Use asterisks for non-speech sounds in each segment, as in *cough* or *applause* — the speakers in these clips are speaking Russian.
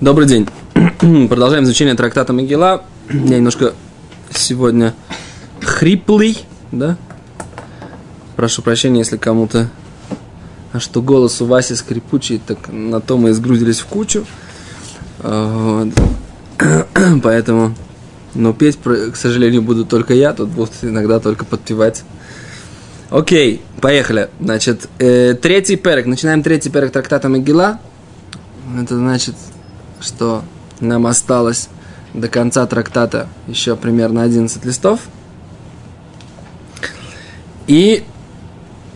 Добрый день. *clears throat* Продолжаем изучение трактата Мегила. Я немножко сегодня хриплый, да? Прошу прощения, если кому-то... А что голос у Васи скрипучий, так на то мы сгрузились в кучу. Вот. *clears throat* Поэтому... Но петь, к сожалению, буду только я. Тут будут иногда только подпевать. Окей, поехали. Значит, э, третий перек. Начинаем третий перек трактата Мегила. Это значит, что нам осталось до конца трактата еще примерно 11 листов. И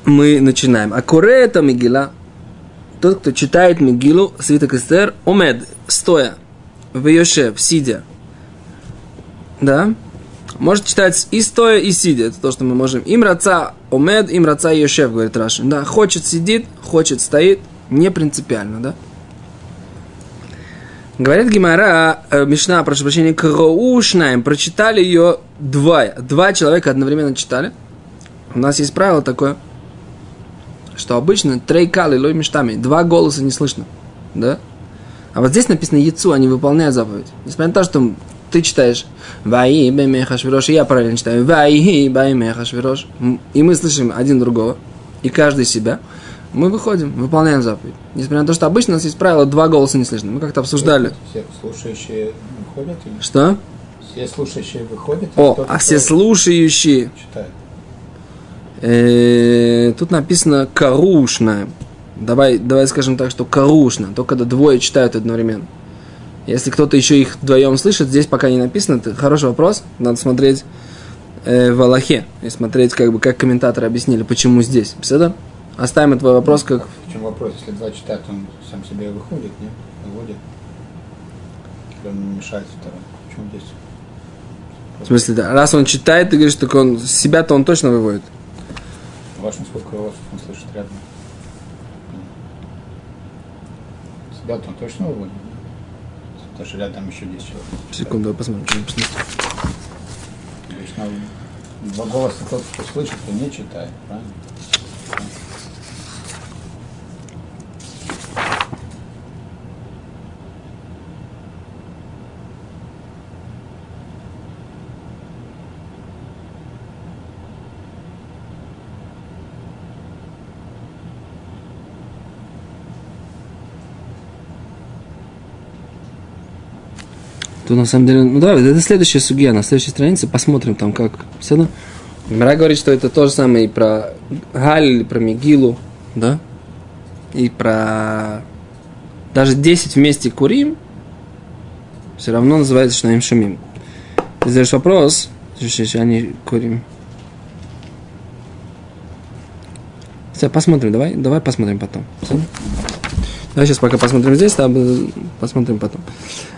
мы начинаем. А Куре это Мегила. Тот, кто читает Мегилу, свиток Эстер, умед, стоя, в Йошев, сидя. Да? Может читать и стоя, и сидя. Это то, что мы можем. Им раца омед, им раца Йошев, говорит Раши. Да, хочет сидит, хочет стоит. Не принципиально, да? Говорит Гимара, э, Мишна, прошу прощения, Кроушнаем, прочитали ее два, два человека одновременно читали. У нас есть правило такое, что обычно трейкали лой миштами, два голоса не слышно, да? А вот здесь написано яйцу, они выполняют заповедь. Несмотря на то, что ты читаешь Ваи Бемехашвирош, и я правильно читаю Ваи Бемехашвирош, и мы слышим один другого, и каждый себя – мы выходим, выполняем заповедь. Несмотря на то, что обычно у нас есть правило, два голоса не слышно. Мы как-то обсуждали. Все слушающие выходят? Или... Что? Все слушающие выходят? О, а все слушающие... Читают. Э, тут написано «карушная». Давай, давай скажем так, что «карушно», только когда двое читают одновременно. Если кто-то еще их вдвоем слышит, здесь пока не написано, это хороший вопрос, надо смотреть э, в Аллахе и смотреть, как бы, как комментаторы объяснили, почему здесь. Все, Оставим твой вопрос как... В чем вопрос? Если два читают, он сам себе выходит, нет? Выводит. Или он мешает второму? В чем здесь? В смысле, да. Раз он читает, ты говоришь, так он себя-то он точно выводит. Важно, сколько голосов он слышит рядом. Себя-то он точно выводит. Потому что рядом еще 10 человек. Секунду, я посмотрим, что написано. Ну, два голоса тот, кто слышит, кто не читает, правильно? То на самом деле, ну да, это следующая судья, на следующей странице посмотрим там как. Все Мара говорит, что это то же самое и про Галь, и про Мигилу, да? И про даже 10 вместе Курим, все равно называется Шнаим Шумим. Ты задаешь вопрос, что они Курим. Все, посмотрим, давай, давай посмотрим потом. Все? Давай сейчас пока посмотрим здесь, а посмотрим потом.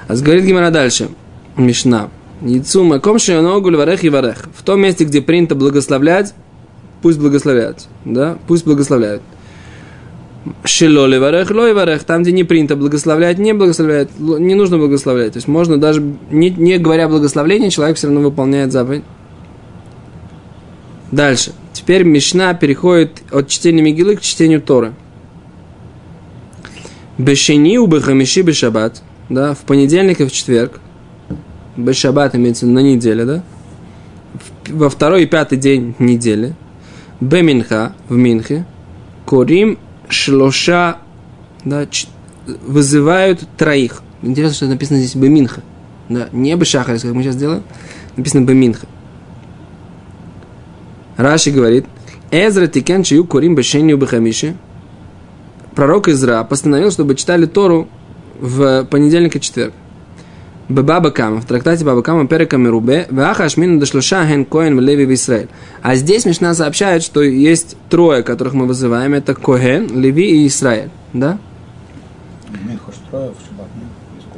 А говорит Гимара дальше. Мишна. Яйцу маком шионогу льварех и варех. В том месте, где принято благословлять, пусть благословляют. Да? Пусть благословляют. Шило леварех, ло варех. Там, где не принято благословлять, не благословляют. Не нужно благословлять. То есть можно даже, не, не говоря благословление, человек все равно выполняет заповедь. Дальше. Теперь Мишна переходит от чтения Мигилы к чтению Торы. Бешени у Бехамиши Бешабат, да, в понедельник и в четверг, Бешабат имеется на неделе, да, во второй и пятый день недели, Беминха в Минхе, Корим Шлоша, да, вызывают троих. Интересно, что написано здесь Беминха. Да, не Бешахарис, как мы сейчас делаем, написано Беминха. Раши говорит, עזרא תיקן שיהיו קורין בשני ובחמישי, пророк Изра постановил, чтобы читали Тору в понедельник и четверг. Баба Кама, в трактате Баба Кама פרק מרובה, והכא אשמעינן דשלשה הן כהן ולוי וישראל. А здесь Мишна сообщает, что есть трое, которых мы вызываем, это Коэн, Леви и Израиль. Да?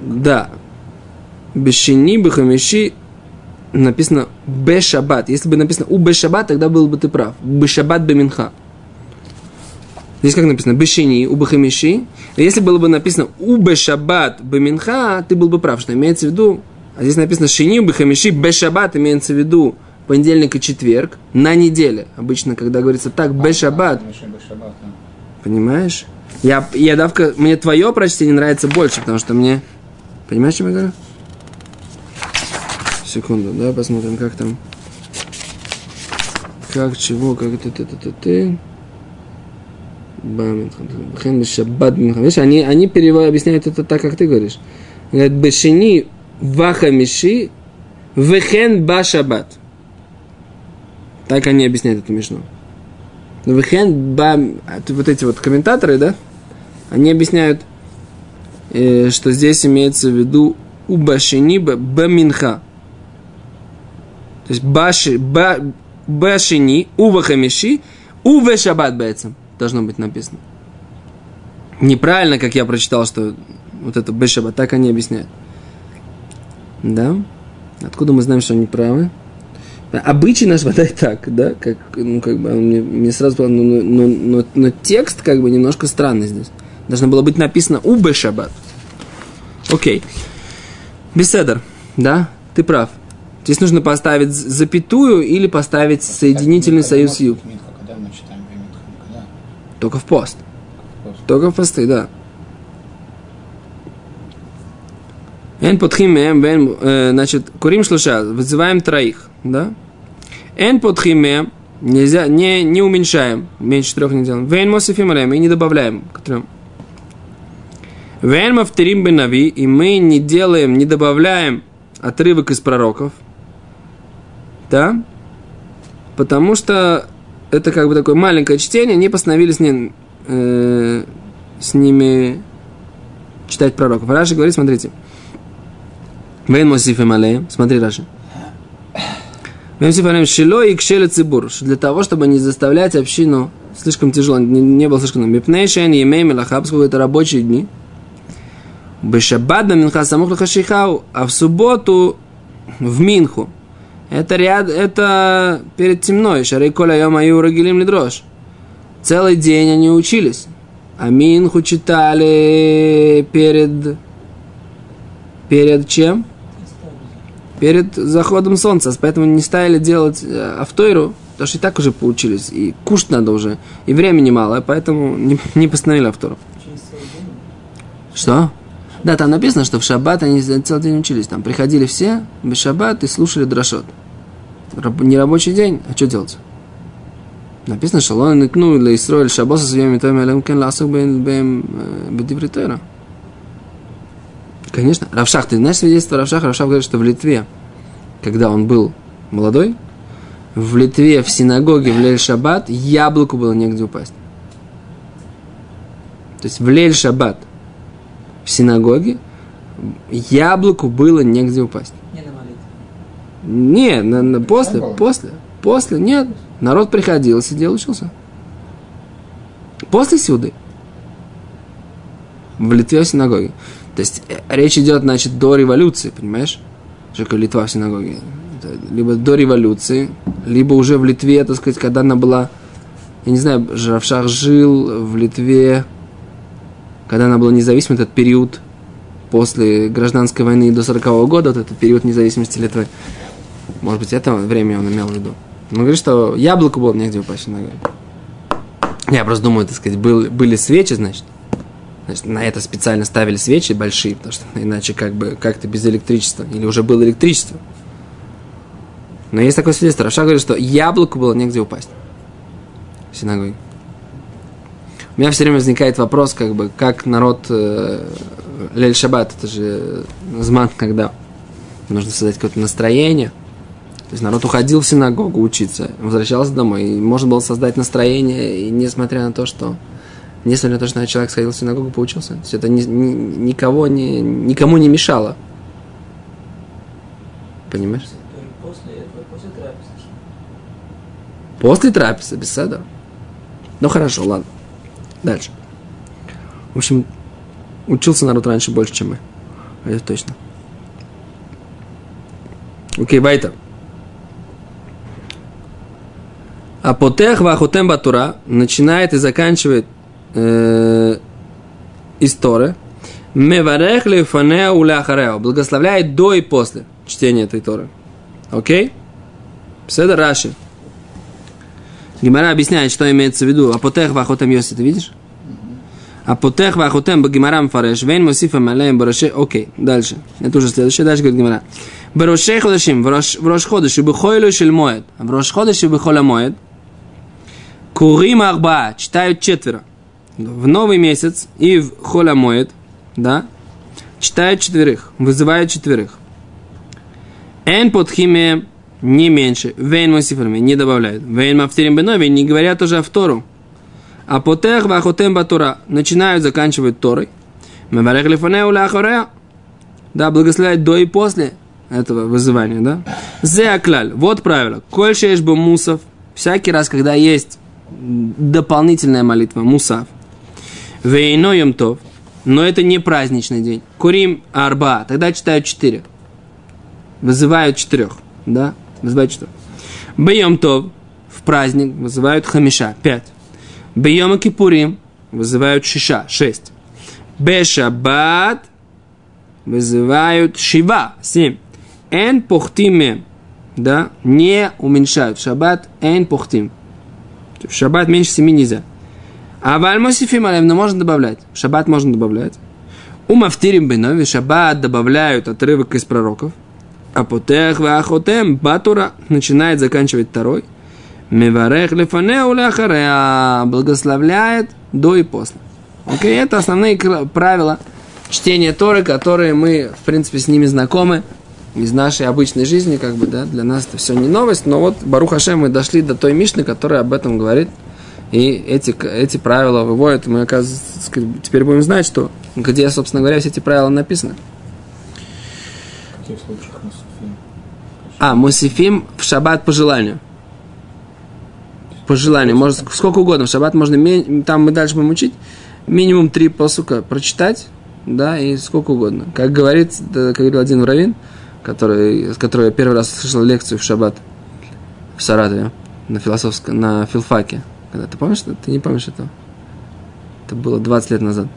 Да. בשני, בחמישי, написано Бешабат. Если бы написано У Бешабат, тогда был бы ты прав. Бешабат Беминха. Здесь как написано Бешини, у Бахамиши. Если было бы написано У Бешабат Беминха, ты был бы прав, что имеется в виду. А здесь написано Шини, Бахамиши, Бешабат имеется в виду понедельник и четверг на неделе. Обычно, когда говорится так, Бешабат. Понимаешь? Я, я давка, мне твое прочтение нравится больше, потому что мне Понимаешь, чем я говорю? Секунду, да, посмотрим, как там. Как, чего, как это, это, это, это. Бхен шаббат Видишь, они, они перевод, объясняют это так, как ты говоришь. Говорят, бешени вахамиши вехен ба шаббат. Так они объясняют эту мишну. Вехен ба... Вот эти вот комментаторы, да, они объясняют, э, что здесь имеется в виду у башини баминха. То есть баши, ба, башини, у вахамиши, у вешабат бэцем должно быть написано. Неправильно, как я прочитал, что вот это бешаба, так они объясняют. Да? Откуда мы знаем, что они правы? Обычай наш вода так, да, как, ну, как бы, мне, мне сразу сказал, но, но, но, но текст, как бы, немножко странный здесь. Должно было быть написано у Бешабат. Окей. Беседер, да, ты прав. Здесь нужно поставить запятую или поставить соединительный союз юг. Только в пост. Только в посты, да. Эн подхим мем, бен, э, значит, курим шлуша, вызываем троих, да? Эн подхим мем, нельзя, не, не уменьшаем, меньше трех не делаем. Вен мосифим и не добавляем к трем. Вен мафтерим бенави, и мы не делаем, не добавляем отрывок из пророков, да? Потому что это как бы такое маленькое чтение, они постановили с, ним, э, с ними читать пророков. Раши говорит, смотрите. Вейн Мосиф и Смотри, Раши. Вейн Мосиф и Шило и Кшеле Цибур. Для того, чтобы не заставлять общину слишком тяжело, не, не было слишком... Мипнейшен, Емей, Мелахаб, это рабочие дни. Бешабад на Минха Самух Лахашихау, а в субботу в Минху. Это ряд, это перед темной. Шарей коля йома юра гилим лидрош. Целый день они учились. А Минху читали перед... Перед чем? Перед заходом солнца. Поэтому не стали делать э, автойру, потому что и так уже поучились. И кушать надо уже. И времени мало, поэтому не, не постановили автору. Что? Да, там написано, что в шаббат они целый день учились. Там приходили все без шаббат и слушали дрошот. Раб, не рабочий день, а что делать? Написано, что лон нитну для Исроэль шабоса своими тами алем кен ласук бен бен бедивритера. Конечно. Равшах, ты знаешь свидетельство Равшаха? Равшах говорит, что в Литве, когда он был молодой, в Литве в синагоге в Лель Шаббат яблоку было негде упасть. То есть в Лель Шаббат в синагоге яблоку было негде упасть. Не, на, на, после, после, после, нет. Народ приходил, сидел, учился. После сюды. В Литве в синагоге. То есть э, речь идет, значит, до революции, понимаешь? Что Литва в синагоге. Либо до революции, либо уже в Литве, так сказать, когда она была, я не знаю, Равшах жил в Литве, когда она была независима, этот период после гражданской войны до 40 -го года, вот этот период независимости Литвы. Может быть, это время он имел в виду. Он говорит, что яблоко было негде упасть. Я просто думаю, так сказать, был, были свечи, значит. Значит, на это специально ставили свечи большие, потому что иначе как бы как-то без электричества. Или уже было электричество. Но есть такое свидетельство. Раша говорит, что яблоку было негде упасть. В синагоге. У меня все время возникает вопрос, как бы, как народ э, Лель Шаббат, это же зман, когда нужно создать какое-то настроение – то есть народ уходил в синагогу учиться, возвращался домой, и можно было создать настроение, и несмотря на то, что несмотря на то, что человек сходил в синагогу, поучился, то есть это ни, ни, никого не, никому не мешало. Понимаешь? После, после трапезы. После трапезы, без седа. Ну хорошо, ладно. Дальше. В общем, учился народ раньше больше, чем мы. Это точно. Окей, okay. А потех вахутем батура начинает и заканчивает э, история. Меварех лифанеа уляхарео. Благословляет до и после чтения этой Торы. Окей? Седа Раши. Гимара объясняет, что имеется в виду. А потех вахотам йоси, ты видишь? А потех вахутем багимарам фареш, вейн мусифам алеем бараше. Окей, дальше. Это уже следующее. Дальше говорит Гимара. Бараше ходашим, в рош ходыш, и бихойлу шель моет. В рош ходыш, и бихоля моет. Курим арба, читают четверо. В новый месяц и в холя моет, да, читают четверых, вызывают четверых. Эн под химией не меньше. Вейн мусифами не добавляют. Вейн мафтирим бенови не говорят уже о втору. А потех вахотем батура начинают заканчивать Торой. Меварех лифанеу ляхорея. Да, благословляют до и после этого вызывания, да. Зе аклаль. Вот правило. Коль бы мусов. Всякий раз, когда есть дополнительная молитва, мусав. Вейно тов. Но это не праздничный день. Курим арба. Тогда читают четыре. Вызывают четырех. Да? Вызывают четырех. Бьем тов. В праздник вызывают хамиша. Пять. Бьема Кипурим вызывают Шиша, шесть. Бешабат вызывают Шива, семь. Эн пухтиме, да, не уменьшают. Шаббат эн пухтим. В шаббат меньше семи нельзя. А вальмосифим алем, но можно добавлять. В шаббат можно добавлять. У мафтирим бенови шаббат добавляют отрывок из пророков. А потех вахотем батура начинает заканчивать второй. Меварех лефанеу ляхареа благословляет до и после. Окей, это основные правила чтения Торы, которые мы, в принципе, с ними знакомы из нашей обычной жизни, как бы, да, для нас это все не новость, но вот Барух Хашем мы дошли до той Мишны, которая об этом говорит, и эти, эти правила выводят, мы, оказывается, теперь будем знать, что, где, собственно говоря, все эти правила написаны. В каких случаях мусифим? А, мусифим в шаббат по желанию по желанию. Может, сколько угодно. В шаббат можно, там мы дальше будем учить, минимум три посука прочитать, да, и сколько угодно. Как говорит, как говорил один Равин, который, с которого я первый раз слышал лекцию в шаббат в Саратове, на философском, на филфаке. Когда, ты помнишь, ты не помнишь этого? Это было 20 лет назад.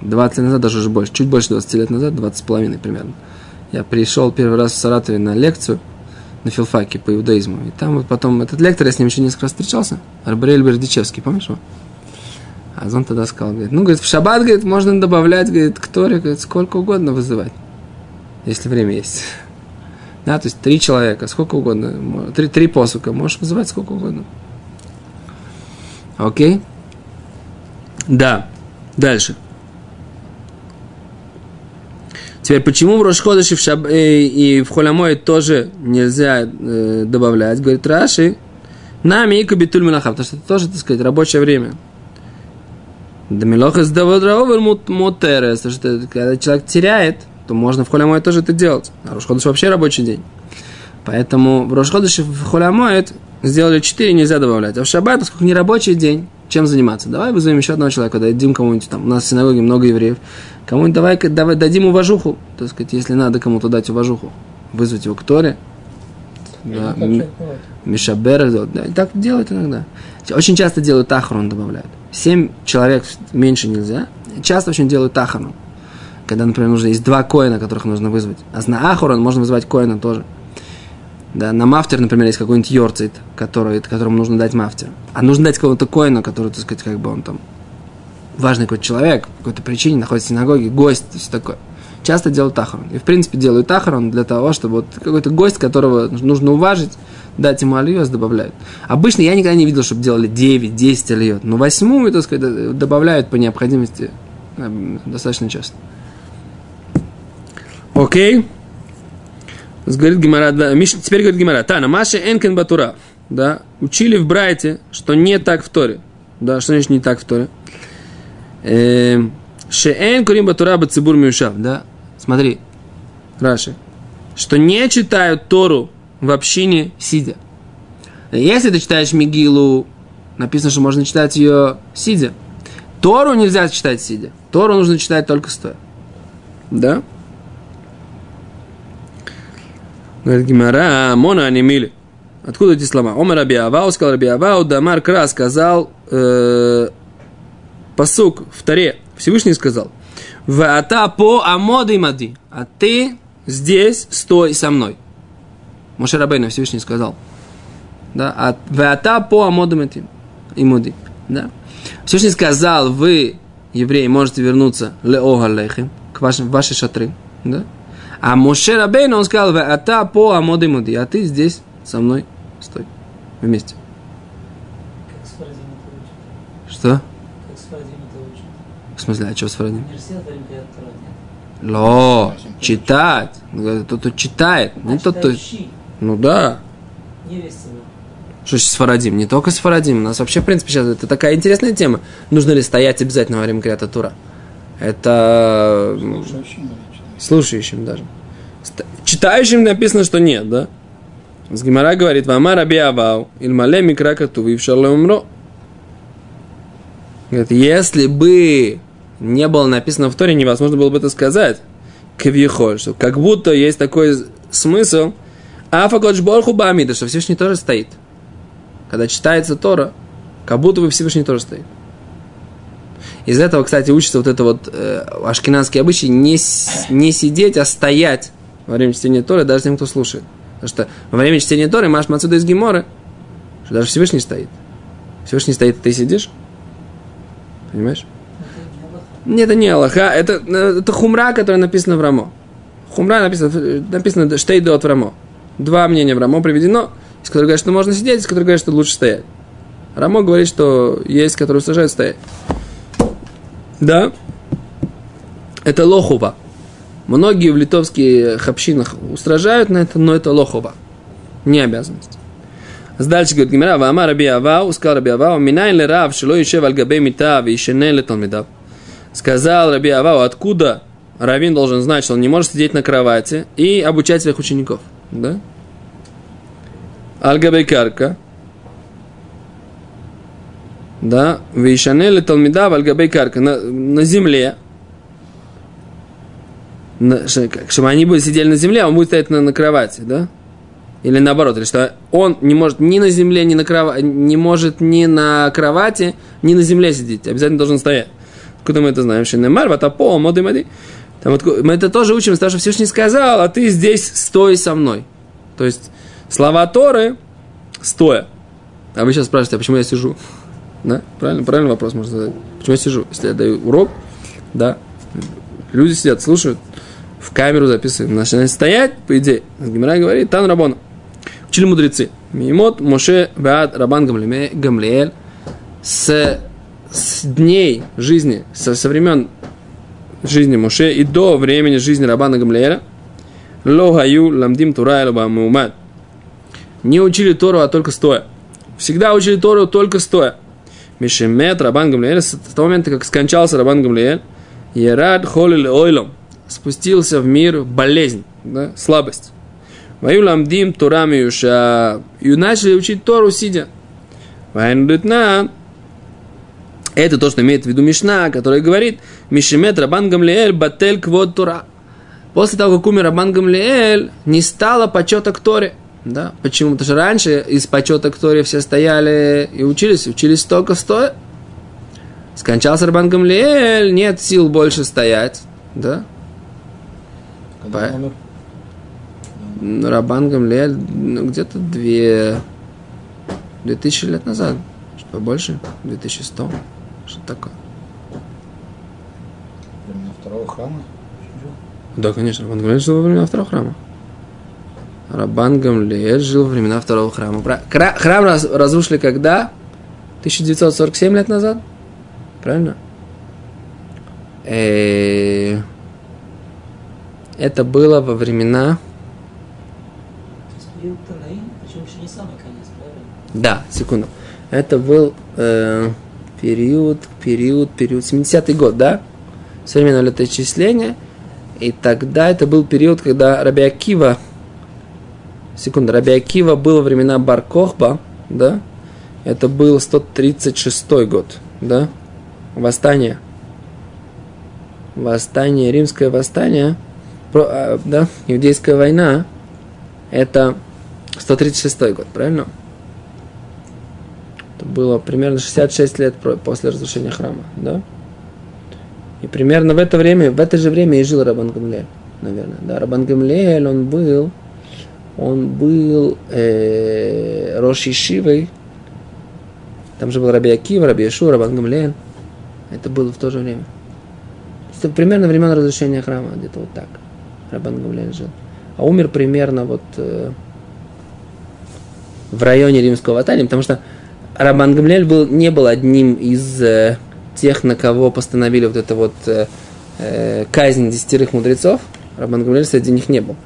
20 лет назад, даже уже больше, чуть больше 20 лет назад, 20 с половиной примерно. Я пришел первый раз в Саратове на лекцию – на филфаке по иудаизму. И там вот потом этот лектор, я с ним еще несколько раз встречался, Арбарель Бердичевский, помнишь его? А он тогда сказал, говорит, ну, говорит, в шаббат, говорит, можно добавлять, говорит, к говорит, сколько угодно вызывать, если время есть. *laughs* Да, то есть три человека, сколько угодно, три, три посука, можешь вызывать сколько угодно. Окей? Да. Дальше. Теперь, почему в Рошходыше Шаб... И в Холямое тоже нельзя э, добавлять? Говорит Раши, нами и кабитуль милаха, потому что это тоже, так сказать, рабочее время. Да милоха сдавадраовер мотерес, потому что когда человек теряет, то можно в Холямое тоже это делать. А Рошходыш вообще рабочий день. Поэтому в Рошходыше в Холямое сделали 4, нельзя добавлять. А в Шаббат, поскольку не рабочий день, чем заниматься? Давай вызовем еще одного человека, дадим кому-нибудь, там, у нас в синагоге много евреев, кому-нибудь давай, давай дадим уважуху, так сказать, если надо кому-то дать уважуху, вызвать его к Торе, да, Мишабер, да, так делают иногда. Очень часто делают ахрон, добавляют. Семь человек меньше нельзя. Часто очень делают ахрон. Когда, например, нужно есть два коина, которых нужно вызвать. А на ахрон можно вызвать коина тоже. Да, на мафтер, например, есть какой-нибудь йорцит, который, которому нужно дать мафтер. А нужно дать кого-то коина, который, так сказать, как бы он там важный какой-то человек, по какой-то причине находится в синагоге, гость, все такое. Часто делают тахарон. И, в принципе, делают тахарон для того, чтобы вот какой-то гость, которого нужно уважить, дать ему альёс, добавляют. Обычно я никогда не видел, чтобы делали 9, 10 альёт. Но восьмую, так сказать, добавляют по необходимости э, достаточно часто. Окей. Okay. Говорит Гимара, да, Миш, теперь говорит Гимара, Тана, Маша Энкен Батура, да, учили в Брайте, что не так в Торе. Да, что значит не так в Торе? Эм, Шеэн Курим Батура Бацибур Мюшав, да, смотри, Раши, что не читают Тору в общине сидя. Если ты читаешь Мигилу, написано, что можно читать ее сидя. Тору нельзя читать сидя. Тору нужно читать только стоя. Да? Говорит Гимара, Мона Анимили. Откуда эти слова? Омар Рабиавау, сказал Рабиавау, Дамар Кра сказал, э, посук в Таре, Всевышний сказал, Вата по амоды мади, а ты здесь стой со мной. Моше Рабейна Всевышний сказал. Да, а вата по амоды мади. И муди. Да. Всевышний сказал, вы, евреи, можете вернуться леога лехем, к вашим, вашей шатры, да? А Моше Рабейн, он сказал, а та по амоды муди, а ты здесь со мной стой, вместе. Как с Фарадим это учат? Что? Как с Фарадим это учат? В смысле, а что с Фарадим? Ло, читать. Тот, кто читает. Не А тот, кто... Ну да. не. Что с Фарадим? Не только с Фарадим. У нас вообще, в принципе, сейчас это такая интересная тема. Нужно ли стоять обязательно во время Криата Тура? Это м, Слушающим даже. Читающим написано, что нет, да? С Гимара говорит, Вама раби авау, ильмале микра катув, и умро. Говорит, если бы не было написано в Торе, невозможно было бы это сказать. Квихоль, что как будто есть такой смысл, Афакодж Борху Бамида, что Всевышний тоже стоит. Когда читается Тора, как будто бы Всевышний тоже стоит. Из этого, кстати, учится вот это вот э, ашкенадский обычай не, не сидеть, а стоять во время чтения Торы, даже тем, кто слушает. Потому что во время чтения Торы Маш отсюда из Геморы, что даже Всевышний стоит. Всевышний стоит, ты сидишь. Понимаешь? Не это не Аллаха, это, э, это хумра, которая написана в Рамо. Хумра написано, э, написано штейдот в Рамо. Два мнения в Рамо приведено, из которых говорят, что можно сидеть, из которых говорят, что лучше стоять. Рамо говорит, что есть, которые сажают стоять да, это лохува. Многие в литовских общинах устражают на это, но это лохува. Не обязанность. Дальше говорит Гимера, Вама Раби Авау, сказал Раби Авау, Минай ли Рав, Шило Ишев Альгабе Митав, Ишене ли Талмидав. Сказал Раби Авау, откуда Равин должен знать, что он не может сидеть на кровати и обучать своих учеников. Да? Альгабе Карка, да, Вишанели Талмида в Аль-Габейкарка. На, на земле. На- чтобы они будут сидели на земле, а он будет стоять на, на кровати, да? Или наоборот, или что он не может ни на земле, ни на кровати, не может ни на кровати, ни на земле сидеть. Обязательно должен стоять. Откуда мы это знаем? Шинемар, ватапо, моды мади. Там откуда- мы это тоже учим, потому что Всевышний сказал, а ты здесь стой со мной. То есть слова Торы стоя. А вы сейчас спрашиваете, а почему я сижу? Да? Правильно, правильный вопрос можно задать. Почему я сижу? Если я даю урок, да, люди сидят, слушают, в камеру записываем, начинают стоять, по идее. Гимера говорит, Тан Рабона. Учили мудрецы. Мимот Моше Беат Рабан Гамлиэль с, с дней жизни, со, со времен жизни Моше и до времени жизни Рабана Гамлиэля Ло Гаю Ламдим Тура Мумад не учили Тору, а только стоя. Всегда учили Тору только стоя. Мишемет Рабан Гамлиэль, с того момента, как скончался Рабан Гамлиэль, Ерад Холил Ойлом, спустился в мир болезнь, да, слабость. Ваю ламдим Торами Юша, и начали учить Тору сидя. Вайндутна, это то, что имеет в виду Мишна, который говорит, Мишемет Рабан Гамлиэль Батель Квод Тура. После того, как умер Рабан Гамлиэль, не стало почета к Торе. Да? Почему? Потому что раньше из почета к Торе все стояли и учились, учились только стоя. Скончался Рабан Гамлиэль, нет сил больше стоять. Да? Когда По- умер? Ну, Рабан Гамлиэль ну, где-то две... две тысячи лет назад. Что больше? 2100. Что такое? Времена второго храма? Да, конечно, Рабан Гамлиэль жил во времена второго храма. Рабан Гамлиэль жил во времена второго храма. Храм раз- разрушили когда? 1947 лет назад? Правильно? Э, Это было во времена... Да, секунду. Это был э, период, период, период, 70-й год, да? Современное летоисчисление. И тогда это был период, когда Раби Акива, секунду, Раби Акива был во времена Баркохба, да? Это был 136 год, да? Восстание. Восстание, римское восстание, про- а, да, иудейская война, это 136 год, правильно? Это было примерно 66 лет после разрушения храма, да? И примерно в это время, в это же время и жил Рабан Гамлиэль, наверное. Да, Рабан Гамлиэль, он был, он был э, Роши Там же был Раби Акива, Раби Ишу, Рабан. Это было в то же время. Это примерно времен разрушения храма, где-то вот так. Рабан Гамлен жил. А умер примерно вот э, в районе римского Аталии, потому что Рабан Гамлель был, не был одним из э, тех, на кого постановили вот это вот э, э, казнь десятерых мудрецов. Рабан Гамлель среди них не был.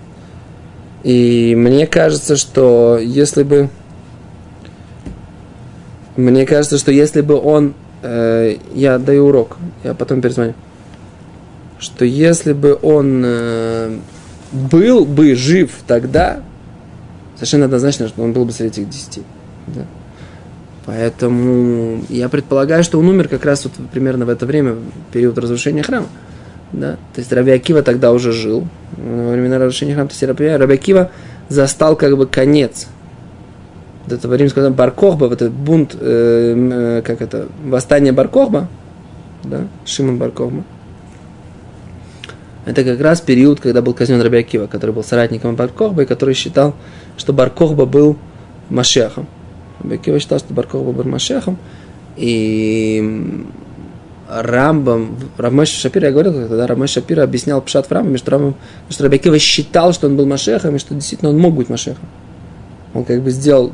И мне кажется, что если бы... Мне кажется, что если бы он... Э, я даю урок, я потом перезвоню. Что если бы он э, был бы жив тогда, совершенно однозначно, что он был бы среди этих десяти. Да. Поэтому я предполагаю, что он умер как раз вот примерно в это время, в период разрушения храма. Да? То есть Раби Акива тогда уже жил во времена разрушения храма. То есть Раби Акива застал как бы конец вот этого римского Баркохба, вот этот бунт, э, э, как это, восстание Баркохба, да, Шимон Баркохба. Это как раз период, когда был казнен Раби Акива, который был соратником Баркохба и который считал, что Баркохба был Машехом. Бекива считал, что Баркохба был Машехом, и Рамбам, Рамеш Шапира, я говорил, когда Рамеш Шапира объяснял Пшат в Рамбаме, что, Рамбам, что Рабекива считал, что он был Машехом, и что действительно он мог быть Машехом. Он как бы сделал,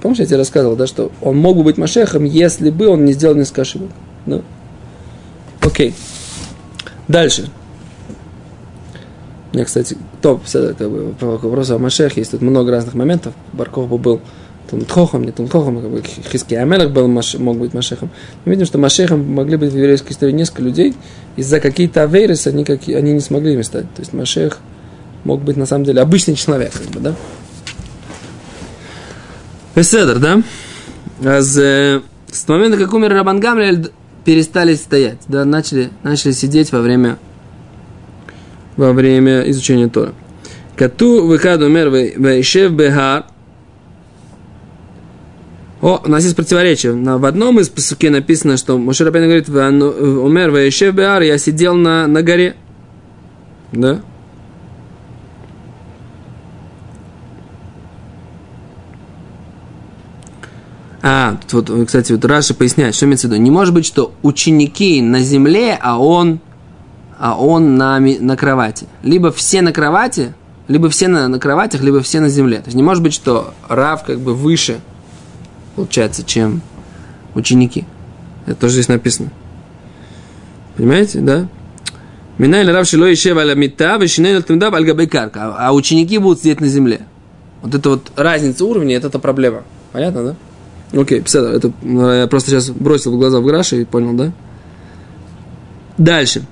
помнишь, я тебе рассказывал, да, что он мог бы быть Машехом, если бы он не сделал несколько ошибок. Да? Окей. Дальше. Мне, кстати, топ, как бы, по вопросу о Машехе, есть тут много разных моментов. Барков бы был Тунтхохом, не Тунтхохом, как бы Хиски Амелах был, мог быть Машехом. Мы видим, что Машехом могли быть в еврейской истории несколько людей, из-за какие-то авейрес они, какие, они не смогли ими стать. То есть Машех мог быть на самом деле обычный человек, как бы, да? Беседер, да? Аз, э, с момента, как умер Рабан Гамлель, перестали стоять, да, начали, начали сидеть во время, во время изучения Тора. Кату выхаду мер вейшев бехар, о, у нас есть противоречие. В одном из пасуки написано, что Мушарабейн говорит, умер Ваешев Беар, я сидел на, на горе. Да? А, тут вот, кстати, вот Раша поясняет, что имеется в виду. Не может быть, что ученики на земле, а он, а он на, на кровати. Либо все на кровати, либо все на, на кроватях, либо все на земле. То есть не может быть, что Рав как бы выше получается, чем ученики. Это тоже здесь написано. Понимаете, да? Мина или равши ло ишева аля мита, вешиней карка. А ученики будут сидеть на земле. Вот это вот разница уровней, это, это проблема. Понятно, да? Окей, okay, это я просто сейчас бросил глаза в гараж и понял, да? Дальше.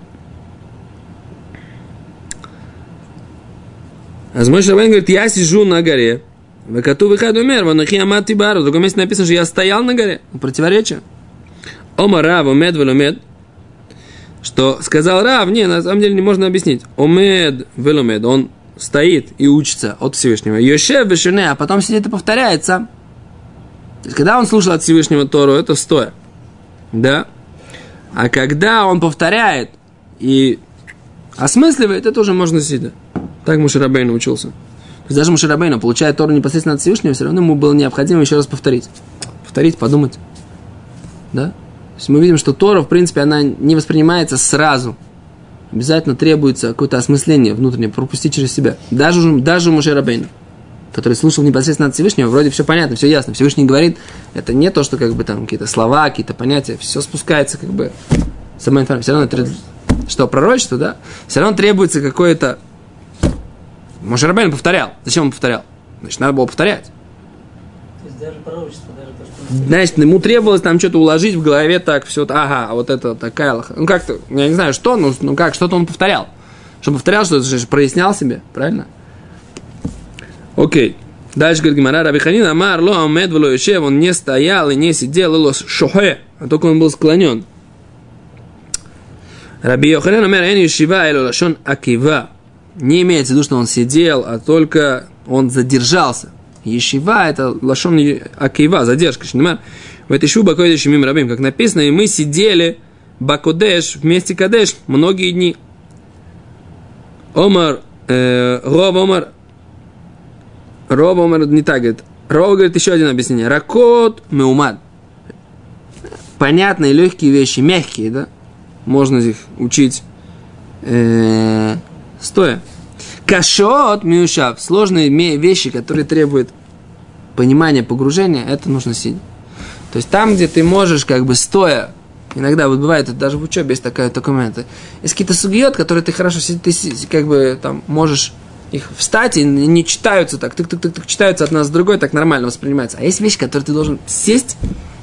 Азмой Шабайн говорит, я сижу на горе, Векату выхад умер, ванахи амати бару. В другом месте написано, что я стоял на горе. Противоречие. Ома Рав, умед, веломед. Что сказал Рав, не, на самом деле не можно объяснить. Омед, веломед, он стоит и учится от Всевышнего. Йошев, бешуне, а потом сидит и повторяется. То есть, когда он слушал от Всевышнего Тору, это стоя. Да? А когда он повторяет и осмысливает, это уже можно сидя. Так Мушарабей научился даже Мушарабейна, получая Тору непосредственно от Всевышнего, все равно ему было необходимо еще раз повторить. Повторить, подумать. Да? То есть мы видим, что Тора, в принципе, она не воспринимается сразу. Обязательно требуется какое-то осмысление внутреннее, пропустить через себя. Даже, даже Мушарабейна, который слушал непосредственно от Всевышнего, вроде все понятно, все ясно. Всевышний говорит, это не то, что как бы там какие-то слова, какие-то понятия, все спускается как бы сама информация. Все равно что пророчество, да? Все равно требуется какое-то Мошерабейн повторял. Зачем он повторял? Значит, надо было повторять. Даже то, Значит, ему требовалось там что-то уложить в голове так, все, ага, а вот это такая лоха. Ну, как-то, я не знаю, что, ну, ну как, что-то он повторял. Что повторял, что то прояснял себе, правильно? Окей. Дальше говорит Гимара, Раби Ханин, Амар, Ло, Амед, Вло, Ишев, он не стоял и не сидел, Ло, Шохе, а только он был склонен. Раби Йоханин, Амар, Эн, Ешива, Эло, Лашон, Акива, не имеется в виду, что он сидел, а только он задержался. Ешива – это лашон акива, задержка. В этой шубе бакодеш мим рабим, как написано, и мы сидели бакодеш вместе кадеш многие дни. Омар, э, Ров Омар, Ров Омар не так говорит. Ров говорит еще один объяснение. Ракот меумад. понятные, легкие вещи, мягкие, да, можно их учить э, стоя. Кашот миушав, сложные вещи, которые требуют понимания, погружения, это нужно сидя. То есть там, где ты можешь как бы стоя, иногда вот бывает, даже в учебе есть такая, момент, есть какие-то сугиот, которые ты хорошо, ты как бы там можешь их встать и не читаются так, тык-тык-тык, читаются одна с другой, так нормально воспринимается. А есть вещи, которые ты должен сесть,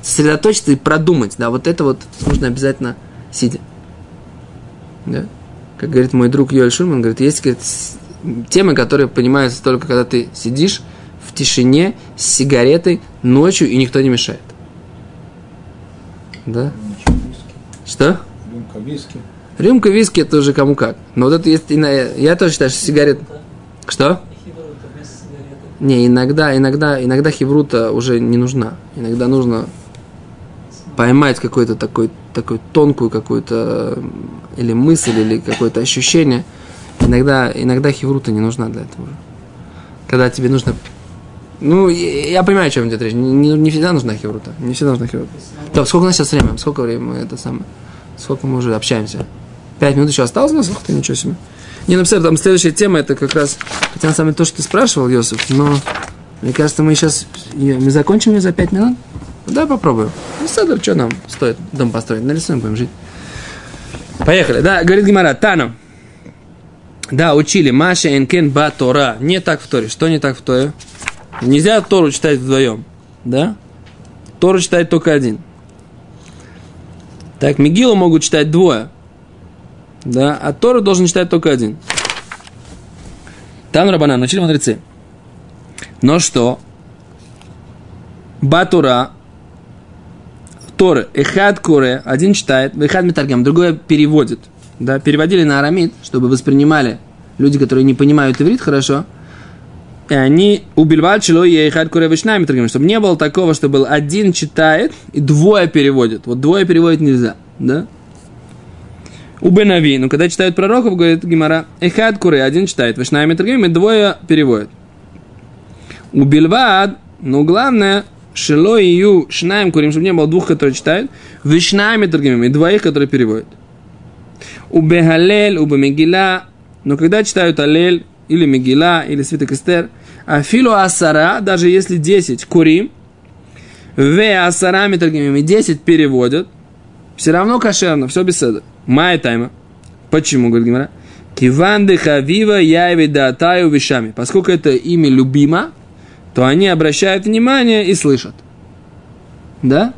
сосредоточиться и продумать. Да, вот это вот нужно обязательно сидя. Да? Как говорит мой друг Йоэль Шульман, говорит, есть говорит, темы, которые понимаются только когда ты сидишь в тишине с сигаретой ночью и никто не мешает. Да? Что? Рюмка виски. Рюмка виски это уже кому как. Но вот это есть, ина- я тоже считаю, что сигарет... Что? Не, иногда, иногда, иногда хеврута уже не нужна. Иногда нужно поймать какой-то такой, такой тонкую какую-то м, или мысль, или какое-то ощущение. Иногда, иногда хеврута не нужна для этого. Когда тебе нужно... Ну, я понимаю, о чем идет речь. Не, не- всегда нужна хеврута. Не всегда нужна хеврута. Так, сколько у нас сейчас время? Сколько времени это самое? Сколько мы уже общаемся? Пять минут еще осталось у нас? Ух ты, ничего себе. Не, ну, представь, там следующая тема, это как раз, хотя на самом деле то, что ты спрашивал, Йосиф, но мне кажется, мы сейчас, мы закончим ее за пять минут? Давай попробуем. Ну, Седер, что нам стоит дом построить? Нарисуем, будем жить. Поехали. Да, говорит Гимара, Тану. Да, учили. Маша Энкен Ба Тора. Не так в Торе. Что не так в Торе? Нельзя Тору читать вдвоем. Да? Тору читает только один. Так, Мигилу могут читать двое. Да, а Тору должен читать только один. Там Рабана, научили мудрецы. Но что? Батура, Торы, Эхад Куре, один читает, Эхад Метаргам, другой переводит. Да, переводили на арамид, чтобы воспринимали люди, которые не понимают иврит хорошо. И они убивали чело и Эхад Куре Метаргам, чтобы не было такого, что был один читает и двое переводит. Вот двое переводить нельзя, да? У Бенави, ну когда читают пророков, говорит Гимара, Эхад Куре, один читает, Метаргам, и двое переводят. У Бильвад, ну главное, Шило и Ю Шнаем Курим, чтобы не было двух, которые читают, Вишнами Таргимим, и двоих, которые переводят. У Бехалель, у Бемегила, но когда читают Алель, или Мегила, или Свиток Эстер, а Филу Асара, даже если 10 Курим, В Асара Митаргимим, и 10 переводят, все равно кошерно, все без седа. Май тайма. Почему, говорит Гимара? Киванды хавива яйви датаю вишами. Поскольку это имя любимо, то они обращают внимание и слышат. Да?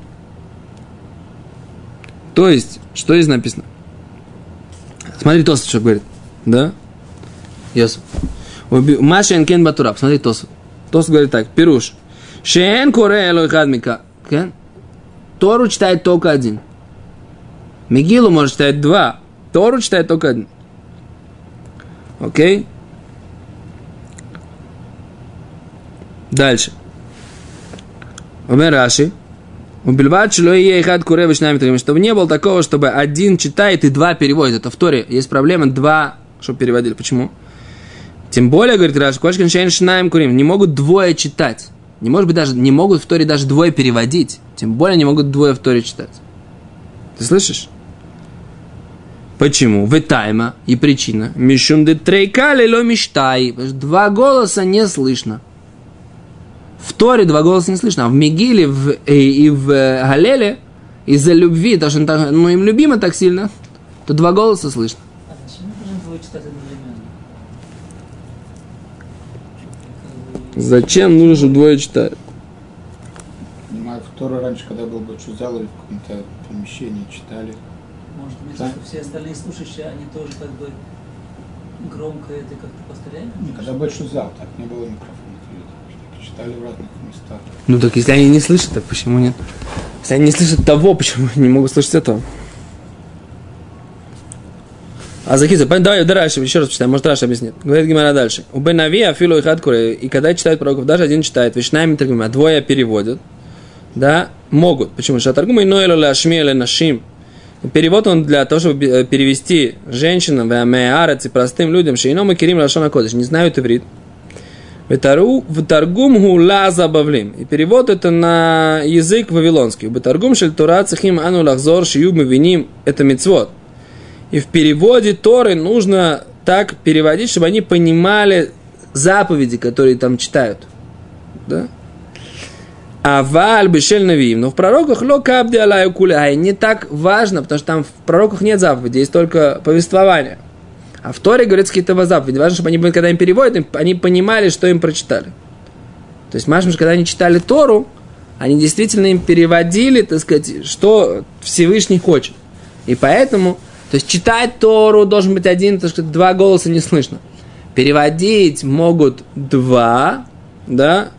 То есть, что здесь написано? Смотри, Тос что говорит. Да? Йосиф. Маша Энкен Батура. Смотри, Тос. Тос говорит так. Пируш. Шен коре элой хадмика. Кен? Тору читает только один. Мигилу может читать два. Тору читает только один. Окей? Дальше. Умер Раши. Убильбат шло и хад куре вишнами Чтобы не было такого, чтобы один читает и два переводит. Это в Торе. Есть проблема два, чтобы переводили. Почему? Тем более, говорит Раши, кошкин шейн шнаем курим. Не могут двое читать. Не может быть даже, не могут в Торе даже двое переводить. Тем более не могут двое в Торе читать. Ты слышишь? Почему? Ветайма и причина. Мишум де трейкали ло миштай. Два голоса не слышно. В Торе два голоса не слышно, а в Мегиле в, и, и в э, Галеле из-за любви, что так- ну, им любимо так сильно, то два голоса слышно. А зачем нужно двое читать одновременно? Как бы, Зачем нужно, чтобы двое читать? Понимаю, в Торе раньше, когда был большой зал или в каком-то помещении читали. Может быть, Да. что все остальные слушающие, они тоже как бы громко это как-то повторяют? Не, когда большой зал, так не было микрофонов. Читали в разных местах. Ну так если они не слышат, так почему нет? Если они не слышат того, почему не могут слышать этого? А Захиза, давай дальше, еще раз почитаем, может Раша объяснит. Говорит Гимара дальше. У Бенави Афилу и Хадкуре, и когда читают пророков, даже один читает, Вишнайми Таргума, а двое переводят, да, могут. Почему? Шатаргума и Ноэлу Лашми Нашим. Перевод он для того, чтобы э, перевести женщинам, Веамеарец и простым людям, Шейном и Кирим Лашона Кодыш, не знают иврит. В торгум гула забавлим. И перевод это на язык вавилонский. В торгум шель Тора цехим ану лахзор шию мы виним это мецвод. И в переводе Торы нужно так переводить, чтобы они понимали заповеди, которые там читают. Да? А валь бешель навиим. Но в пророках ло кабди алаю куляй. Не так важно, потому что там в пророках нет заповедей, есть только повествование. А в Торе говорится какие-то заповеди. Важно, чтобы они, когда им переводят, они понимали, что им прочитали. То есть, Машмаш, когда они читали Тору, они действительно им переводили, так сказать, что Всевышний хочет. И поэтому, то есть читать Тору должен быть один, так сказать, два голоса не слышно. Переводить могут два, да,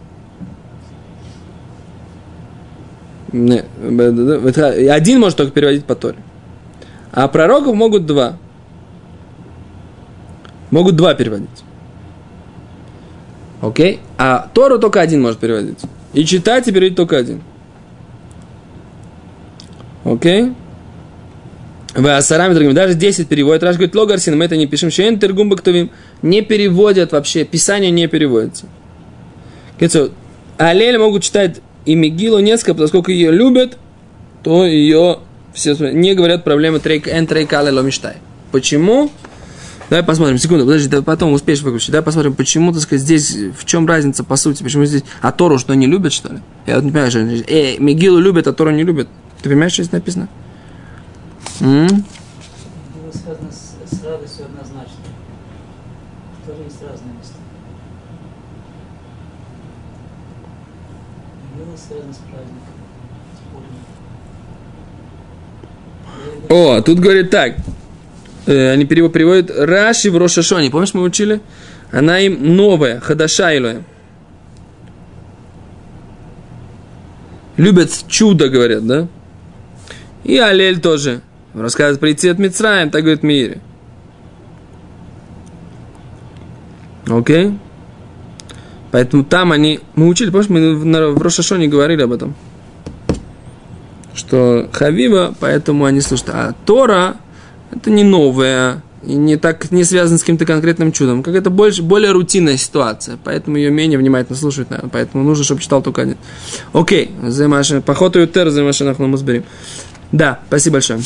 один может только переводить по Торе. А пророков могут два. Могут два переводить. Окей? А Тору только один может переводить. И читать и переводить только один. Окей? Вы асарами другими. Даже 10 переводят. Раш говорит, логарсин, мы это не пишем. Шейн тергум. Не переводят вообще. Писание не переводится. Алель могут читать и Мегилу несколько, поскольку ее любят, то ее все не говорят проблемы трейк эн трейкале ломиштай. Почему? Давай посмотрим, секунду, подожди, да потом успеешь выключить. Давай посмотрим, почему, так сказать, здесь, в чем разница, по сути, почему здесь, а Тору что, не любят, что ли? Я вот не понимаю, что здесь, э, Мегилу любят, а Тору не любят. Ты понимаешь, что здесь написано? М? Было связано с, с радостью однозначно. Тоже есть разные места. Было связано с праздником. с пурим. О, тут говорит так. Э, они перево- переводят Раши в Рошашоне. Помнишь, мы учили? Она им новая, хадаша Илоем. Любят чудо, говорят, да? И Алель тоже. Рассказывает прийти от Мицраем, так говорит Мире. Окей? Поэтому там они... Мы учили, помнишь, мы в Рошашоне говорили об этом. Что Хавива, поэтому они слушают. А Тора, это не новое, и не так не связано с каким-то конкретным чудом. Как это больше, более рутинная ситуация, поэтому ее менее внимательно слушают, наверное. Поэтому нужно, чтобы читал только один. Окей, за Поход Ютер, за Машинах Да, спасибо большое.